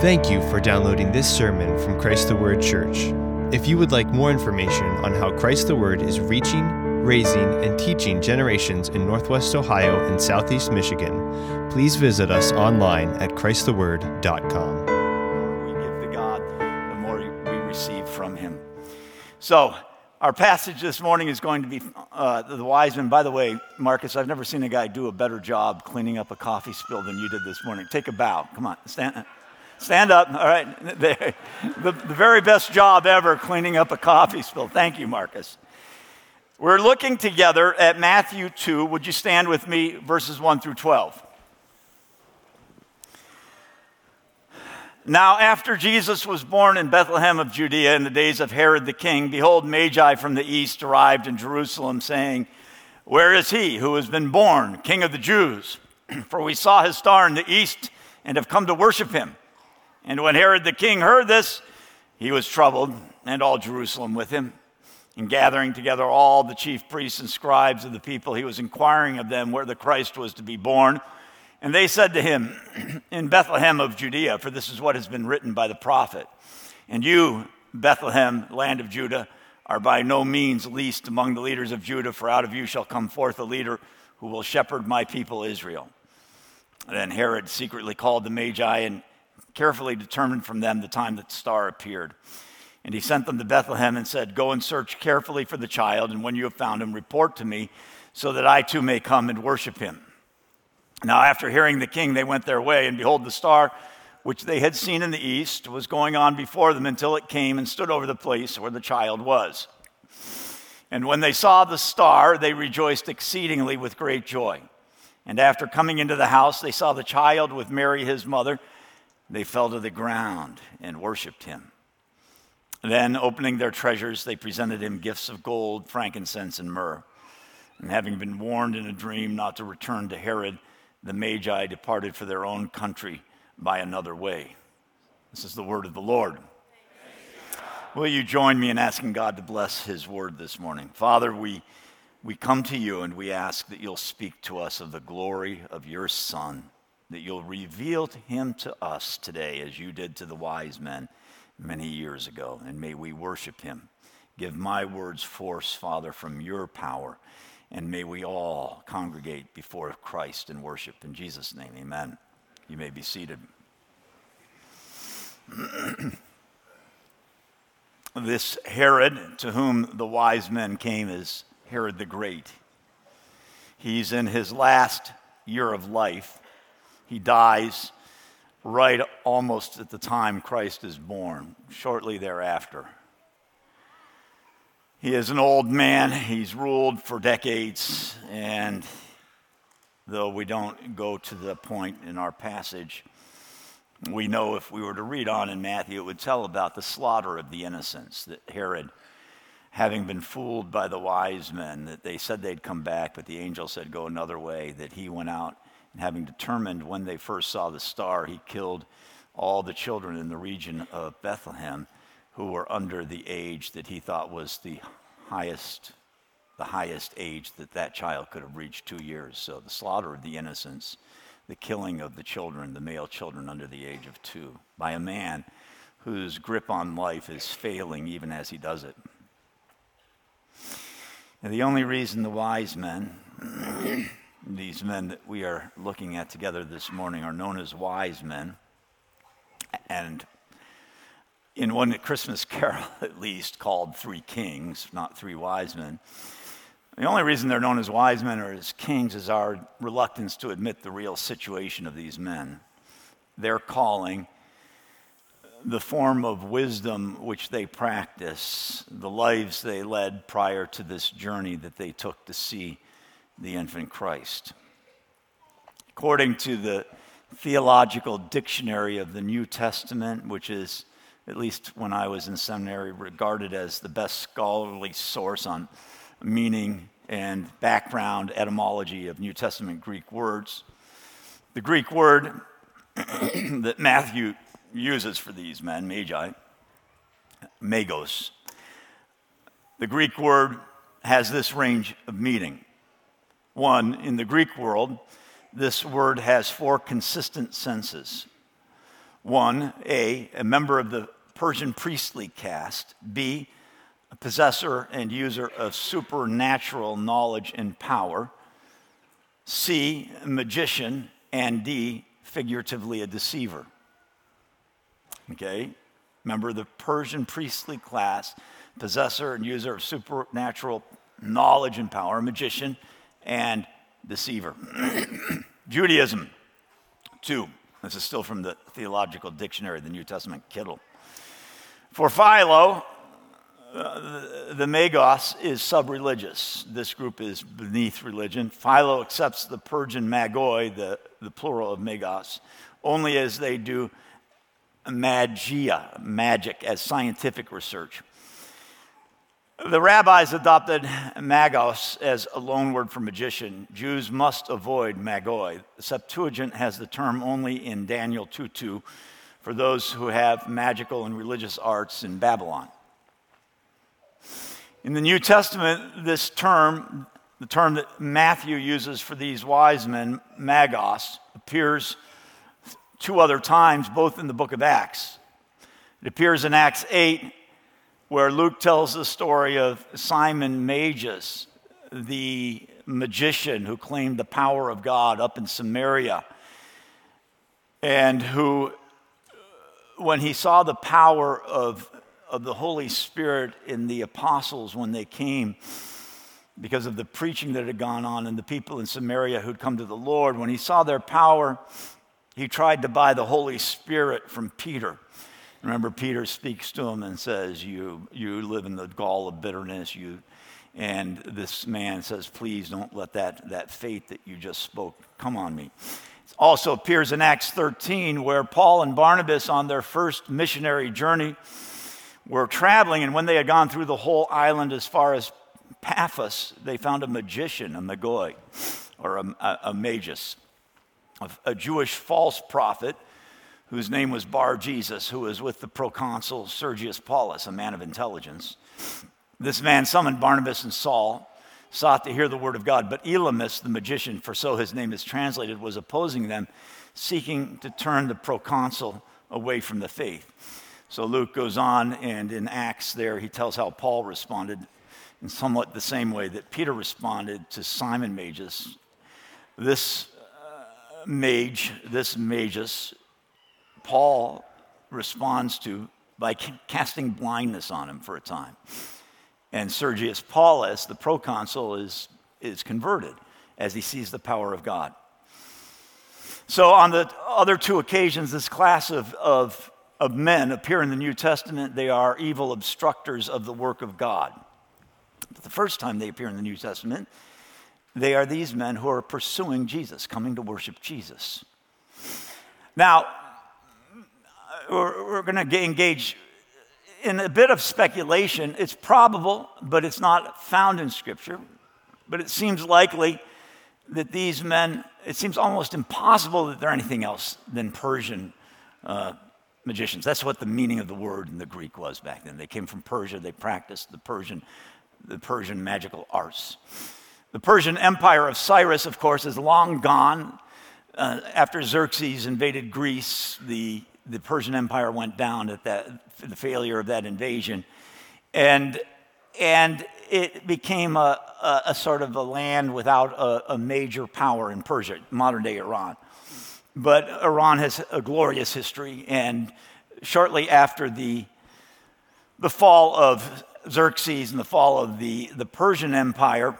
Thank you for downloading this sermon from Christ the Word Church. If you would like more information on how Christ the Word is reaching, raising, and teaching generations in Northwest Ohio and Southeast Michigan, please visit us online at ChristTheWord.com. The more we give to God, the more we receive from Him. So, our passage this morning is going to be uh, the wise men. By the way, Marcus, I've never seen a guy do a better job cleaning up a coffee spill than you did this morning. Take a bow. Come on, stand. Stand up. All right. The, the, the very best job ever cleaning up a coffee spill. Thank you, Marcus. We're looking together at Matthew 2. Would you stand with me, verses 1 through 12? Now, after Jesus was born in Bethlehem of Judea in the days of Herod the king, behold, Magi from the east arrived in Jerusalem, saying, Where is he who has been born, King of the Jews? For we saw his star in the east and have come to worship him. And when Herod the king heard this, he was troubled, and all Jerusalem with him. And gathering together all the chief priests and scribes of the people, he was inquiring of them where the Christ was to be born. And they said to him, In Bethlehem of Judea, for this is what has been written by the prophet. And you, Bethlehem, land of Judah, are by no means least among the leaders of Judah, for out of you shall come forth a leader who will shepherd my people Israel. Then Herod secretly called the Magi and carefully determined from them the time that the star appeared. And he sent them to Bethlehem and said, Go and search carefully for the child, and when you have found him, report to me, so that I too may come and worship him. Now, after hearing the king, they went their way, and behold, the star which they had seen in the east was going on before them until it came and stood over the place where the child was. And when they saw the star, they rejoiced exceedingly with great joy. And after coming into the house, they saw the child with Mary, his mother they fell to the ground and worshiped him. Then, opening their treasures, they presented him gifts of gold, frankincense, and myrrh. And having been warned in a dream not to return to Herod, the Magi departed for their own country by another way. This is the word of the Lord. Will you join me in asking God to bless his word this morning? Father, we, we come to you and we ask that you'll speak to us of the glory of your Son that you'll reveal to him to us today as you did to the wise men many years ago. And may we worship him. Give my words force, Father, from your power. And may we all congregate before Christ and worship. In Jesus' name, amen. You may be seated. this Herod, to whom the wise men came, is Herod the Great. He's in his last year of life. He dies right almost at the time Christ is born, shortly thereafter. He is an old man. He's ruled for decades. And though we don't go to the point in our passage, we know if we were to read on in Matthew, it would tell about the slaughter of the innocents that Herod, having been fooled by the wise men, that they said they'd come back, but the angel said, Go another way, that he went out and having determined when they first saw the star, he killed all the children in the region of Bethlehem who were under the age that he thought was the highest the highest age that that child could have reached two years. So the slaughter of the innocents, the killing of the children, the male children under the age of two, by a man whose grip on life is failing even as he does it. And the only reason the wise men these men that we are looking at together this morning are known as wise men. And in one Christmas carol, at least, called Three Kings, not Three Wise Men. The only reason they're known as wise men or as kings is our reluctance to admit the real situation of these men. Their calling, the form of wisdom which they practice, the lives they led prior to this journey that they took to see the infant Christ. According to the Theological Dictionary of the New Testament, which is, at least when I was in seminary, regarded as the best scholarly source on meaning and background etymology of New Testament Greek words, the Greek word that Matthew uses for these men, magi, magos, the Greek word has this range of meaning one, in the Greek world, this word has four consistent senses. One, A, a member of the Persian priestly caste. B, a possessor and user of supernatural knowledge and power. C, a magician. And D, figuratively a deceiver. Okay? Member of the Persian priestly class, possessor and user of supernatural knowledge and power, a magician and deceiver. Judaism, two. This is still from the Theological Dictionary the New Testament, Kittel. For Philo, uh, the Magos is sub religious. This group is beneath religion. Philo accepts the Persian magoi, the, the plural of Magos, only as they do magia, magic, as scientific research. The rabbis adopted magos as a loan word for magician. Jews must avoid magoi. Septuagint has the term only in Daniel 2:2 for those who have magical and religious arts in Babylon. In the New Testament, this term, the term that Matthew uses for these wise men, magos, appears two other times, both in the book of Acts. It appears in Acts 8 where Luke tells the story of Simon Magus, the magician who claimed the power of God up in Samaria, and who, when he saw the power of, of the Holy Spirit in the apostles when they came, because of the preaching that had gone on and the people in Samaria who'd come to the Lord, when he saw their power, he tried to buy the Holy Spirit from Peter. Remember, Peter speaks to him and says, You, you live in the gall of bitterness. You, and this man says, Please don't let that, that faith that you just spoke come on me. It also appears in Acts 13, where Paul and Barnabas, on their first missionary journey, were traveling. And when they had gone through the whole island as far as Paphos, they found a magician, a magoi, or a, a, a magus, a, a Jewish false prophet whose name was Bar Jesus, who was with the proconsul Sergius Paulus, a man of intelligence. This man summoned Barnabas and Saul, sought to hear the word of God, but Elymas, the magician, for so his name is translated, was opposing them, seeking to turn the proconsul away from the faith. So Luke goes on, and in Acts, there he tells how Paul responded in somewhat the same way that Peter responded to Simon Magus. This uh, mage, this magus, Paul responds to by casting blindness on him for a time. And Sergius Paulus, the proconsul, is, is converted as he sees the power of God. So, on the other two occasions, this class of, of, of men appear in the New Testament. They are evil obstructors of the work of God. But the first time they appear in the New Testament, they are these men who are pursuing Jesus, coming to worship Jesus. Now, we're, we're going to engage in a bit of speculation. It's probable, but it's not found in Scripture. But it seems likely that these men, it seems almost impossible that they're anything else than Persian uh, magicians. That's what the meaning of the word in the Greek was back then. They came from Persia, they practiced the Persian, the Persian magical arts. The Persian Empire of Cyrus, of course, is long gone. Uh, after Xerxes invaded Greece, the the Persian Empire went down at that, the failure of that invasion. And, and it became a, a, a sort of a land without a, a major power in Persia, modern day Iran. But Iran has a glorious history, and shortly after the, the fall of Xerxes and the fall of the, the Persian Empire,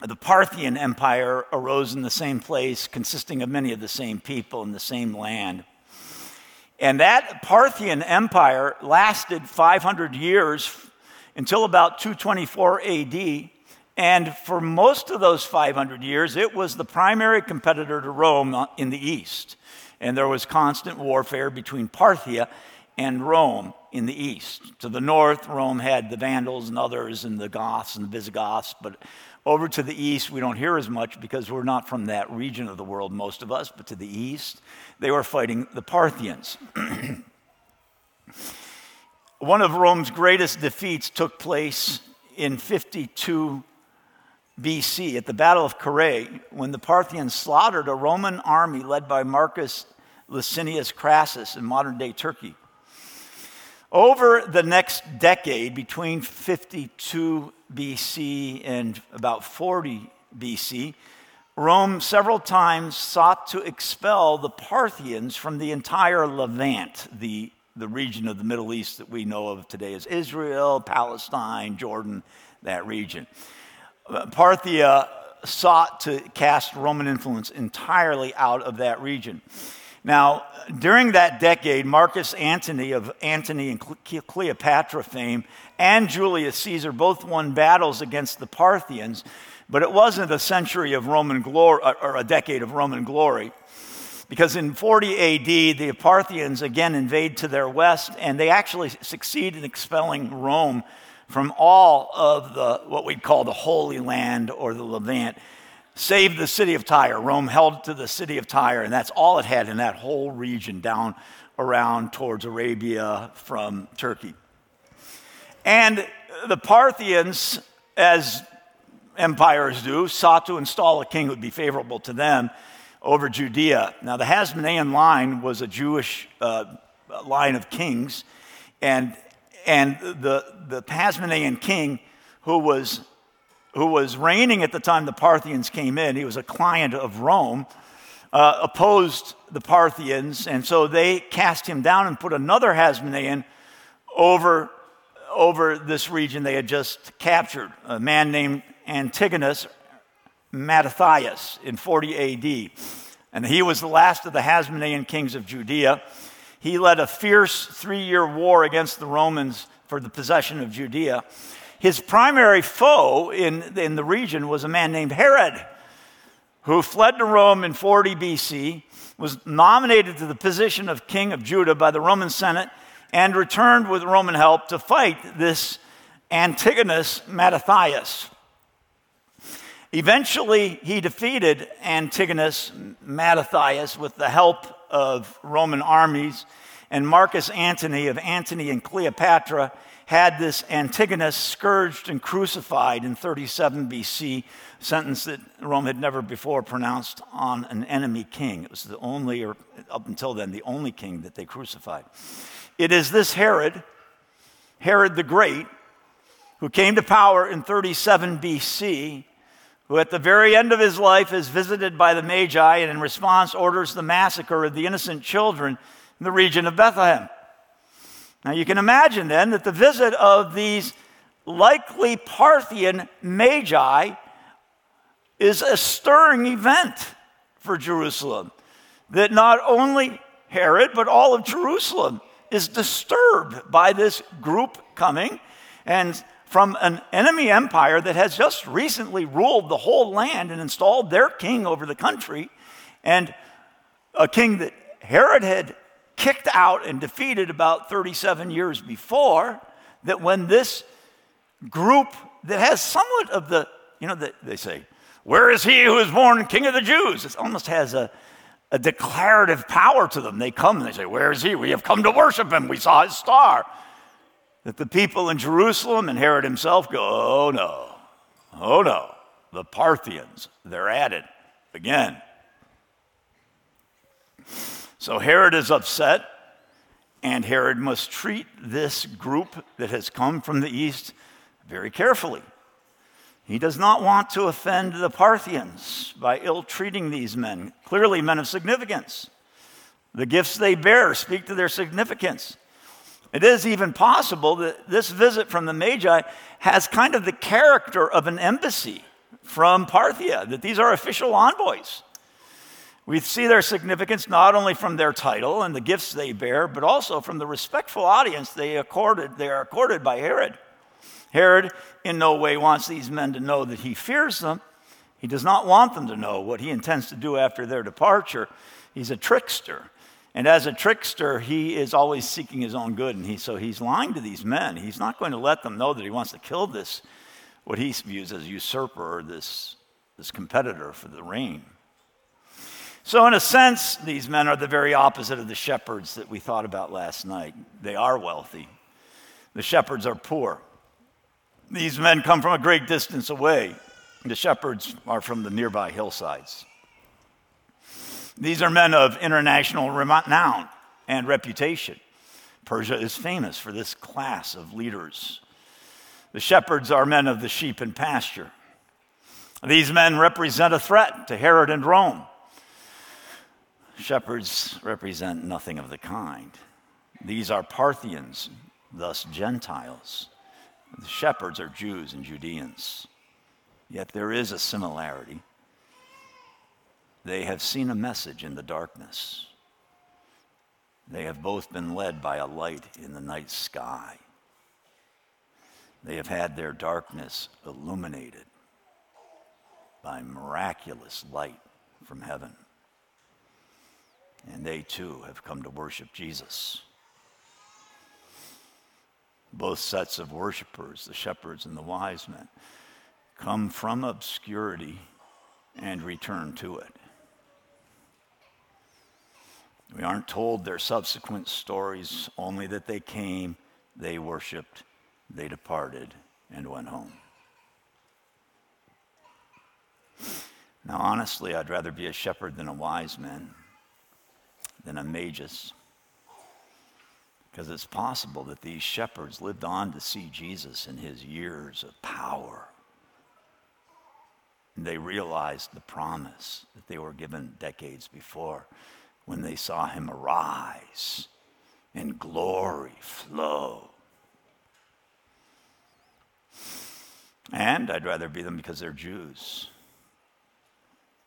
the Parthian Empire arose in the same place, consisting of many of the same people in the same land. And that Parthian Empire lasted 500 years until about 224 AD. And for most of those 500 years, it was the primary competitor to Rome in the east. And there was constant warfare between Parthia and Rome in the east. To the north, Rome had the Vandals and others, and the Goths and the Visigoths. But over to the east, we don't hear as much because we're not from that region of the world, most of us. But to the east, they were fighting the Parthians. One of Rome's greatest defeats took place in 52 BC at the Battle of Carrhae when the Parthians slaughtered a Roman army led by Marcus Licinius Crassus in modern day Turkey. Over the next decade, between 52 BC and about 40 BC, Rome several times sought to expel the Parthians from the entire Levant, the, the region of the Middle East that we know of today as Israel, Palestine, Jordan, that region. Uh, Parthia sought to cast Roman influence entirely out of that region. Now, during that decade, Marcus Antony of Antony and Cleopatra fame and Julius Caesar both won battles against the Parthians but it wasn't a century of Roman glory, uh, or a decade of Roman glory. Because in 40 AD, the Parthians again invade to their west, and they actually succeed in expelling Rome from all of the what we'd call the Holy Land or the Levant, save the city of Tyre. Rome held to the city of Tyre, and that's all it had in that whole region down around towards Arabia from Turkey. And the Parthians, as empires do, sought to install a king who would be favorable to them over Judea. Now, the Hasmonean line was a Jewish uh, line of kings, and, and the, the Hasmonean king who was, who was reigning at the time the Parthians came in, he was a client of Rome, uh, opposed the Parthians, and so they cast him down and put another Hasmonean over, over this region they had just captured, a man named Antigonus Mattathias in 40 AD. And he was the last of the Hasmonean kings of Judea. He led a fierce three year war against the Romans for the possession of Judea. His primary foe in, in the region was a man named Herod, who fled to Rome in 40 BC, was nominated to the position of king of Judah by the Roman Senate, and returned with Roman help to fight this Antigonus Mattathias. Eventually, he defeated Antigonus Mattathias with the help of Roman armies, and Marcus Antony of Antony and Cleopatra had this Antigonus scourged and crucified in 37 BC, sentence that Rome had never before pronounced on an enemy king. It was the only, or up until then, the only king that they crucified. It is this Herod, Herod the Great, who came to power in 37 BC who at the very end of his life is visited by the Magi and in response orders the massacre of the innocent children in the region of Bethlehem. Now you can imagine then that the visit of these likely Parthian Magi is a stirring event for Jerusalem. That not only Herod, but all of Jerusalem is disturbed by this group coming. And from an enemy empire that has just recently ruled the whole land and installed their king over the country, and a king that Herod had kicked out and defeated about 37 years before. That when this group that has somewhat of the, you know, the, they say, Where is he who is born king of the Jews? It almost has a, a declarative power to them. They come and they say, Where is he? We have come to worship him. We saw his star that the people in Jerusalem and Herod himself go, oh no, oh no, the Parthians, they're at it again. So Herod is upset, and Herod must treat this group that has come from the east very carefully. He does not want to offend the Parthians by ill treating these men, clearly men of significance. The gifts they bear speak to their significance. It is even possible that this visit from the Magi has kind of the character of an embassy from Parthia, that these are official envoys. We see their significance not only from their title and the gifts they bear, but also from the respectful audience they, accorded, they are accorded by Herod. Herod in no way wants these men to know that he fears them. He does not want them to know what he intends to do after their departure. He's a trickster. And as a trickster, he is always seeking his own good. And he, so he's lying to these men. He's not going to let them know that he wants to kill this, what he views as usurper or this, this competitor for the reign. So, in a sense, these men are the very opposite of the shepherds that we thought about last night. They are wealthy, the shepherds are poor. These men come from a great distance away. The shepherds are from the nearby hillsides. These are men of international renown and reputation. Persia is famous for this class of leaders. The shepherds are men of the sheep and pasture. These men represent a threat to Herod and Rome. Shepherds represent nothing of the kind. These are Parthians, thus Gentiles. The shepherds are Jews and Judeans. Yet there is a similarity. They have seen a message in the darkness. They have both been led by a light in the night sky. They have had their darkness illuminated by miraculous light from heaven. And they too have come to worship Jesus. Both sets of worshipers, the shepherds and the wise men, come from obscurity and return to it. We aren't told their subsequent stories, only that they came, they worshiped, they departed, and went home. Now, honestly, I'd rather be a shepherd than a wise man, than a magus, because it's possible that these shepherds lived on to see Jesus in his years of power. And they realized the promise that they were given decades before when they saw him arise and glory flow. And I'd rather be them because they're Jews.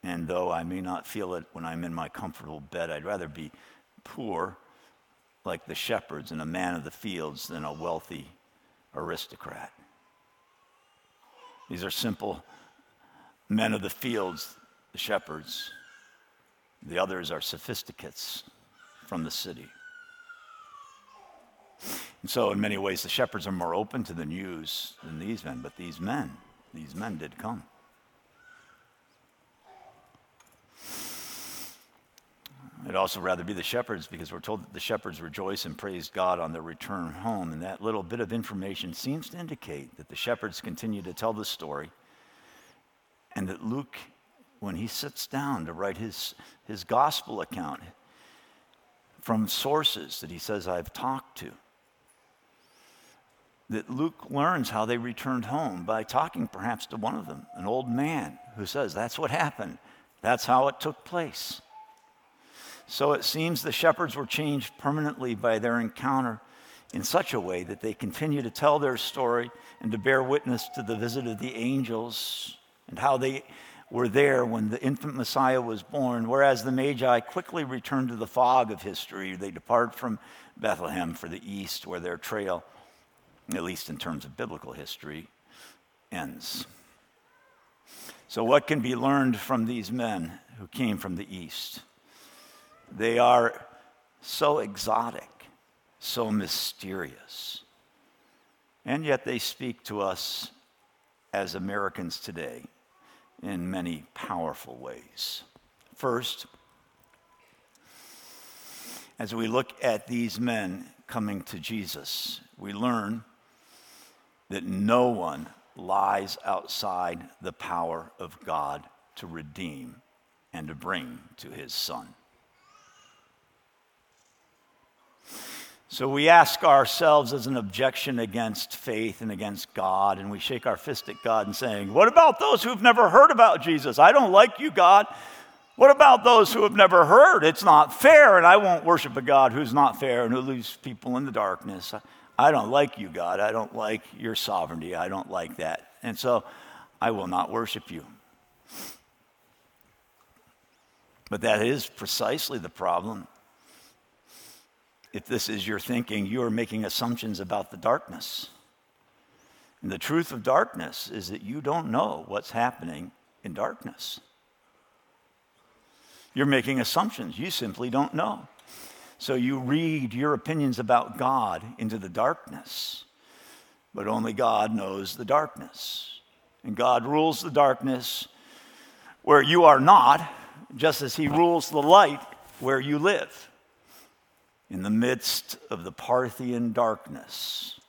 And though I may not feel it when I'm in my comfortable bed, I'd rather be poor like the shepherds and a man of the fields than a wealthy aristocrat. These are simple men of the fields, the shepherds. The others are sophisticates from the city. And so, in many ways, the shepherds are more open to the news than these men, but these men, these men did come. I'd also rather be the shepherds because we're told that the shepherds rejoice and praise God on their return home. And that little bit of information seems to indicate that the shepherds continue to tell the story and that Luke, when he sits down to write his, his gospel account from sources that he says I've talked to, that Luke learns how they returned home by talking perhaps to one of them, an old man who says, That's what happened. That's how it took place. So it seems the shepherds were changed permanently by their encounter in such a way that they continue to tell their story and to bear witness to the visit of the angels and how they were there when the infant Messiah was born, whereas the Magi quickly return to the fog of history. They depart from Bethlehem for the east, where their trail, at least in terms of biblical history, ends. So, what can be learned from these men who came from the east? They are so exotic, so mysterious. And yet they speak to us as Americans today in many powerful ways. First, as we look at these men coming to Jesus, we learn that no one lies outside the power of God to redeem and to bring to his Son. So we ask ourselves as an objection against faith and against God, and we shake our fist at God and saying, What about those who've never heard about Jesus? I don't like you, God. What about those who have never heard? It's not fair, and I won't worship a God who's not fair and who leaves people in the darkness. I don't like you, God. I don't like your sovereignty. I don't like that. And so I will not worship you. But that is precisely the problem if this is your thinking, you are making assumptions about the darkness. And the truth of darkness is that you don't know what's happening in darkness. You're making assumptions. You simply don't know. So you read your opinions about God into the darkness. But only God knows the darkness. And God rules the darkness where you are not, just as He rules the light where you live in the midst of the Parthian darkness,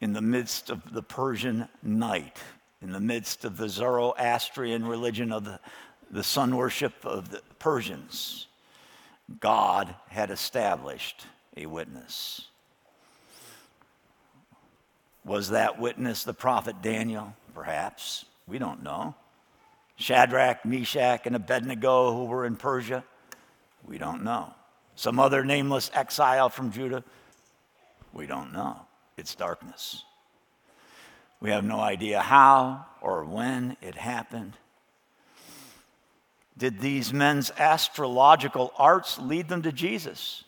in the midst of the Persian night, in the midst of the Zoroastrian religion of the, the sun worship of the Persians, God had established a witness. Was that witness the prophet Daniel? Perhaps. We don't know. Shadrach, Meshach, and Abednego, who were in Persia? We don't know. Some other nameless exile from Judah? We don't know. It's darkness. We have no idea how or when it happened. Did these men's astrological arts lead them to Jesus?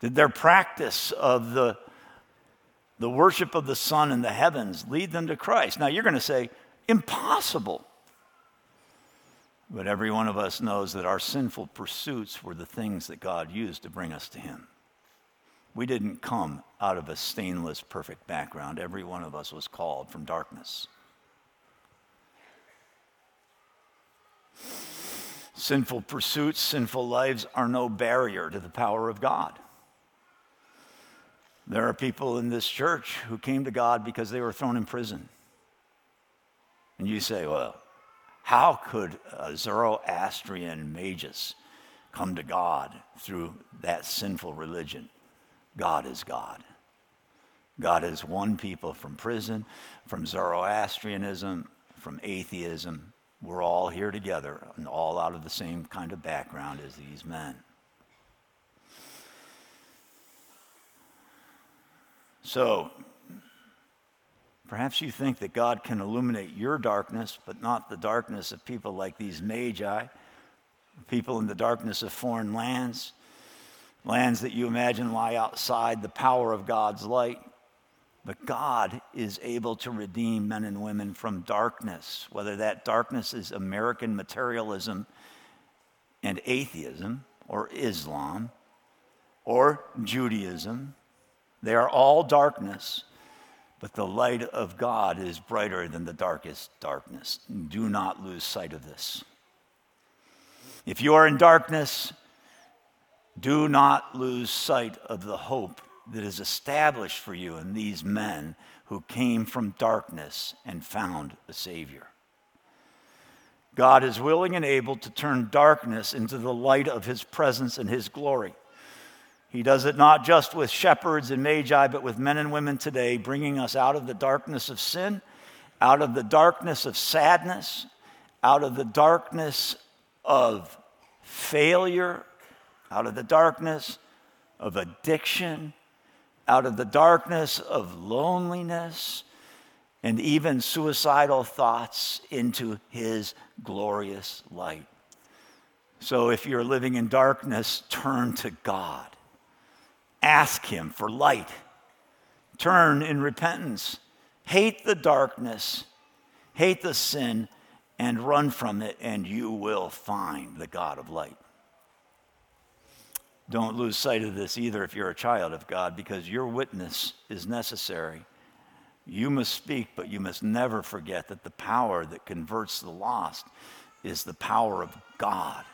Did their practice of the, the worship of the sun in the heavens lead them to Christ? Now you're going to say, impossible. But every one of us knows that our sinful pursuits were the things that God used to bring us to Him. We didn't come out of a stainless, perfect background. Every one of us was called from darkness. Sinful pursuits, sinful lives are no barrier to the power of God. There are people in this church who came to God because they were thrown in prison. And you say, well, how could a Zoroastrian magus come to God through that sinful religion? God is God. God has won people from prison, from Zoroastrianism, from atheism. We're all here together and all out of the same kind of background as these men. So, perhaps you think that God can illuminate your darkness, but not the darkness of people like these magi, people in the darkness of foreign lands, lands that you imagine lie outside the power of God's light. But God is able to redeem men and women from darkness, whether that darkness is American materialism and atheism, or Islam, or Judaism, they are all darkness, but the light of God is brighter than the darkest darkness. Do not lose sight of this. If you are in darkness, do not lose sight of the hope that is established for you in these men who came from darkness and found a Savior. God is willing and able to turn darkness into the light of His presence and His glory. He does it not just with shepherds and magi, but with men and women today, bringing us out of the darkness of sin, out of the darkness of sadness, out of the darkness of failure, out of the darkness of addiction, out of the darkness of loneliness, and even suicidal thoughts into his glorious light. So if you're living in darkness, turn to God. Ask Him for light. Turn in repentance. Hate the darkness, hate the sin, and run from it, and you will find the God of light. Don't lose sight of this either if you're a child of God, because your witness is necessary. You must speak, but you must never forget that the power that converts the lost is the power of God,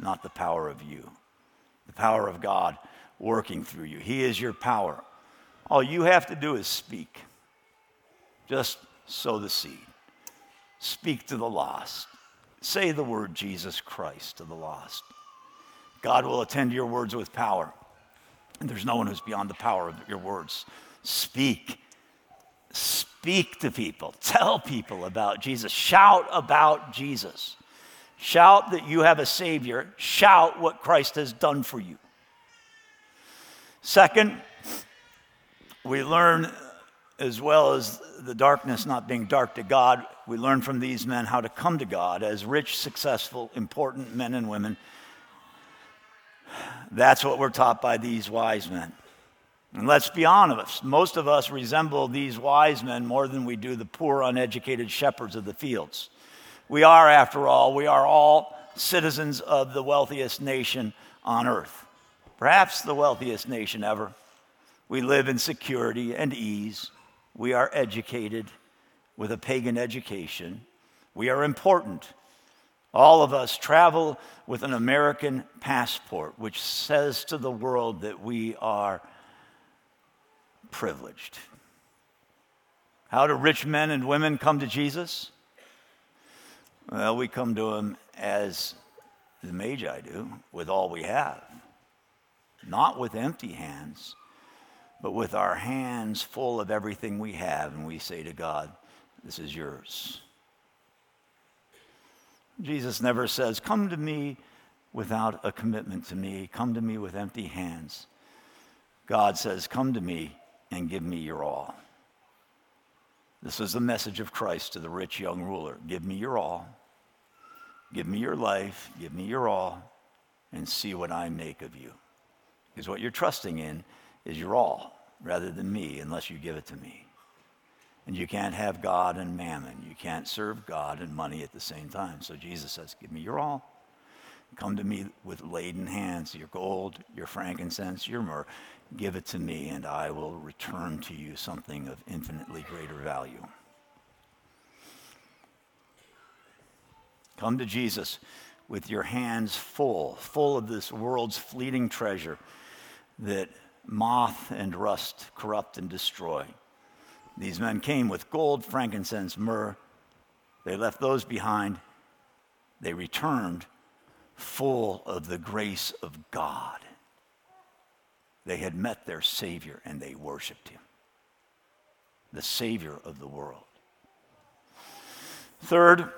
not the power of you. The power of God working through you. He is your power. All you have to do is speak. Just sow the seed. Speak to the lost. Say the word Jesus Christ to the lost. God will attend to your words with power. And there's no one who's beyond the power of your words. Speak. Speak to people. Tell people about Jesus. Shout about Jesus. Shout that you have a Savior. Shout what Christ has done for you. Second, we learn, as well as the darkness not being dark to God, we learn from these men how to come to God as rich, successful, important men and women. That's what we're taught by these wise men. And let's be honest, most of us resemble these wise men more than we do the poor, uneducated shepherds of the fields. We are, after all, we are all citizens of the wealthiest nation on earth perhaps the wealthiest nation ever. We live in security and ease. We are educated with a pagan education. We are important. All of us travel with an American passport, which says to the world that we are privileged. How do rich men and women come to Jesus? Well, we come to him as the Magi do, with all we have. Not with empty hands, but with our hands full of everything we have, and we say to God, This is yours. Jesus never says, Come to me without a commitment to me, come to me with empty hands. God says, Come to me and give me your all. This was the message of Christ to the rich young ruler Give me your all. Give me your life. Give me your all. And see what I make of you. Because what you're trusting in is your all rather than me unless you give it to me. And you can't have God and mammon. You can't serve God and money at the same time. So Jesus says, Give me your all. Come to me with laden hands, your gold, your frankincense, your myrrh. Give it to me, and I will return to you something of infinitely greater value. Come to Jesus with your hands full, full of this world's fleeting treasure that moth and rust corrupt and destroy. These men came with gold, frankincense, myrrh. They left those behind. They returned full of the grace of God. They had met their Savior and they worshiped him, the Savior of the world. Third,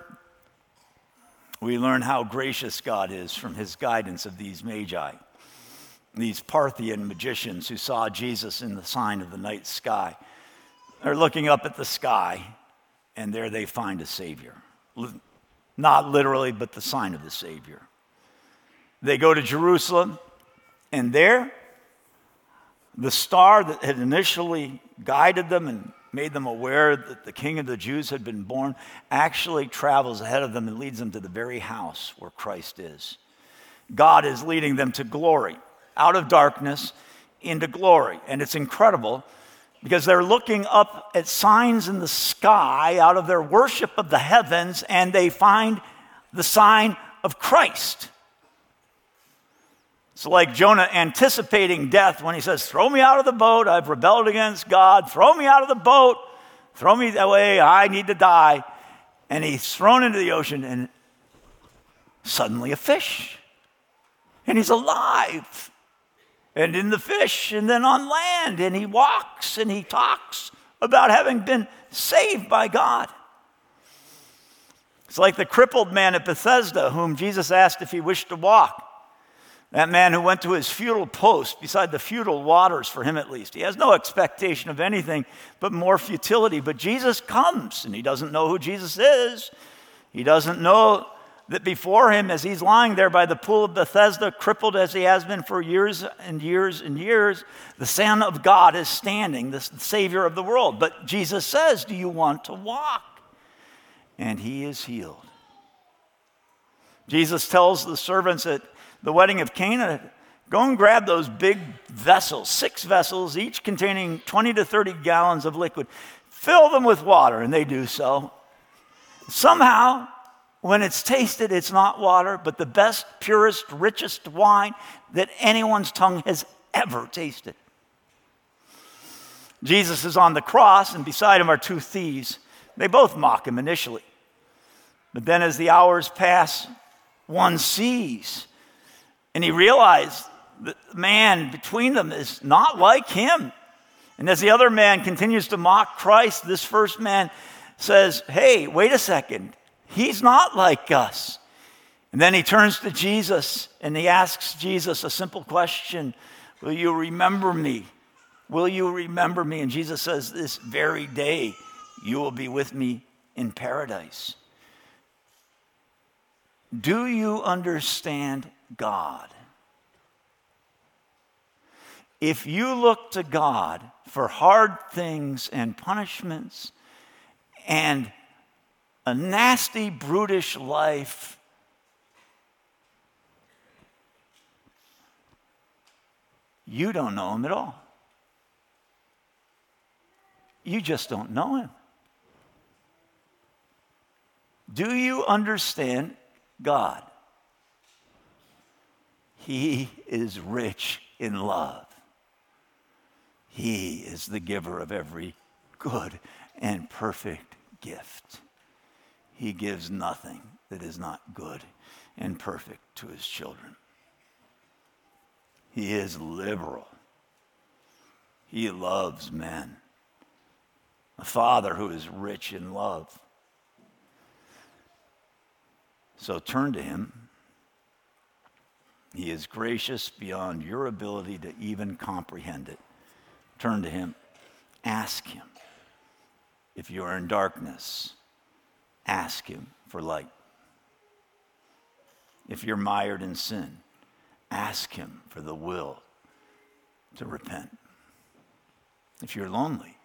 we learn how gracious God is from his guidance of these magi, these Parthian magicians who saw Jesus in the sign of the night sky. They're looking up at the sky, and there they find a Savior. Not literally, but the sign of the Savior. They go to Jerusalem, and there, the star that had initially guided them and made them aware that the King of the Jews had been born actually travels ahead of them and leads them to the very house where Christ is. God is leading them to glory, out of darkness into glory. And it's incredible because they're looking up at signs in the sky out of their worship of the heavens and they find the sign of Christ. It's like Jonah anticipating death when he says, Throw me out of the boat. I've rebelled against God. Throw me out of the boat. Throw me away. I need to die. And he's thrown into the ocean, and suddenly a fish. And he's alive. And in the fish, and then on land. And he walks and he talks about having been saved by God. It's like the crippled man at Bethesda, whom Jesus asked if he wished to walk. That man who went to his futile post beside the futile waters, for him at least. He has no expectation of anything but more futility. But Jesus comes, and he doesn't know who Jesus is. He doesn't know that before him, as he's lying there by the pool of Bethesda, crippled as he has been for years and years and years, the Son of God is standing, the Savior of the world. But Jesus says, Do you want to walk? And he is healed. Jesus tells the servants at the wedding of Cana, go and grab those big vessels, six vessels, each containing 20 to 30 gallons of liquid. Fill them with water, and they do so. Somehow, when it's tasted, it's not water, but the best, purest, richest wine that anyone's tongue has ever tasted. Jesus is on the cross, and beside him are two thieves. They both mock him initially. But then, as the hours pass, one sees and he realizes the man between them is not like him. And as the other man continues to mock Christ, this first man says, Hey, wait a second. He's not like us. And then he turns to Jesus and he asks Jesus a simple question Will you remember me? Will you remember me? And Jesus says, This very day you will be with me in paradise. Do you understand God. If you look to God for hard things and punishments and a nasty, brutish life, you don't know Him at all. You just don't know Him. Do you understand God? He is rich in love. He is the giver of every good and perfect gift. He gives nothing that is not good and perfect to his children. He is liberal. He loves men. A father who is rich in love. So turn to him. He is gracious beyond your ability to even comprehend it. Turn to him. Ask him. If you are in darkness, ask him for light. If you're mired in sin, ask him for the will to repent. If you're lonely,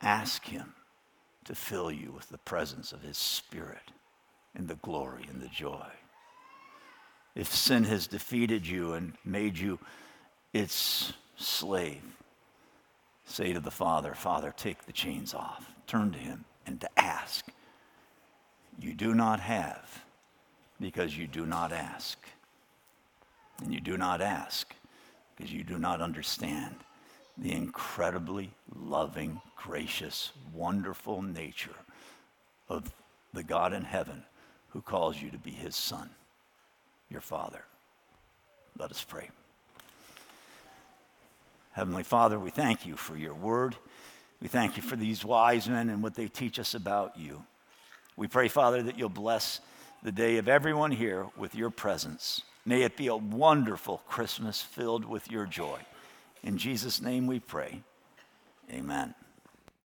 ask him to fill you with the presence of his spirit and the glory and the joy. If sin has defeated you and made you its slave, say to the Father, Father, take the chains off. Turn to him and to ask. You do not have because you do not ask. And you do not ask because you do not understand the incredibly loving, gracious, wonderful nature of the God in heaven who calls you to be his son, your father. Let us pray. Heavenly Father, we thank you for your word. We thank you for these wise men and what they teach us about you. We pray, Father, that you'll bless the day of everyone here with your presence. May it be a wonderful Christmas filled with your joy. In Jesus' name we pray. Amen.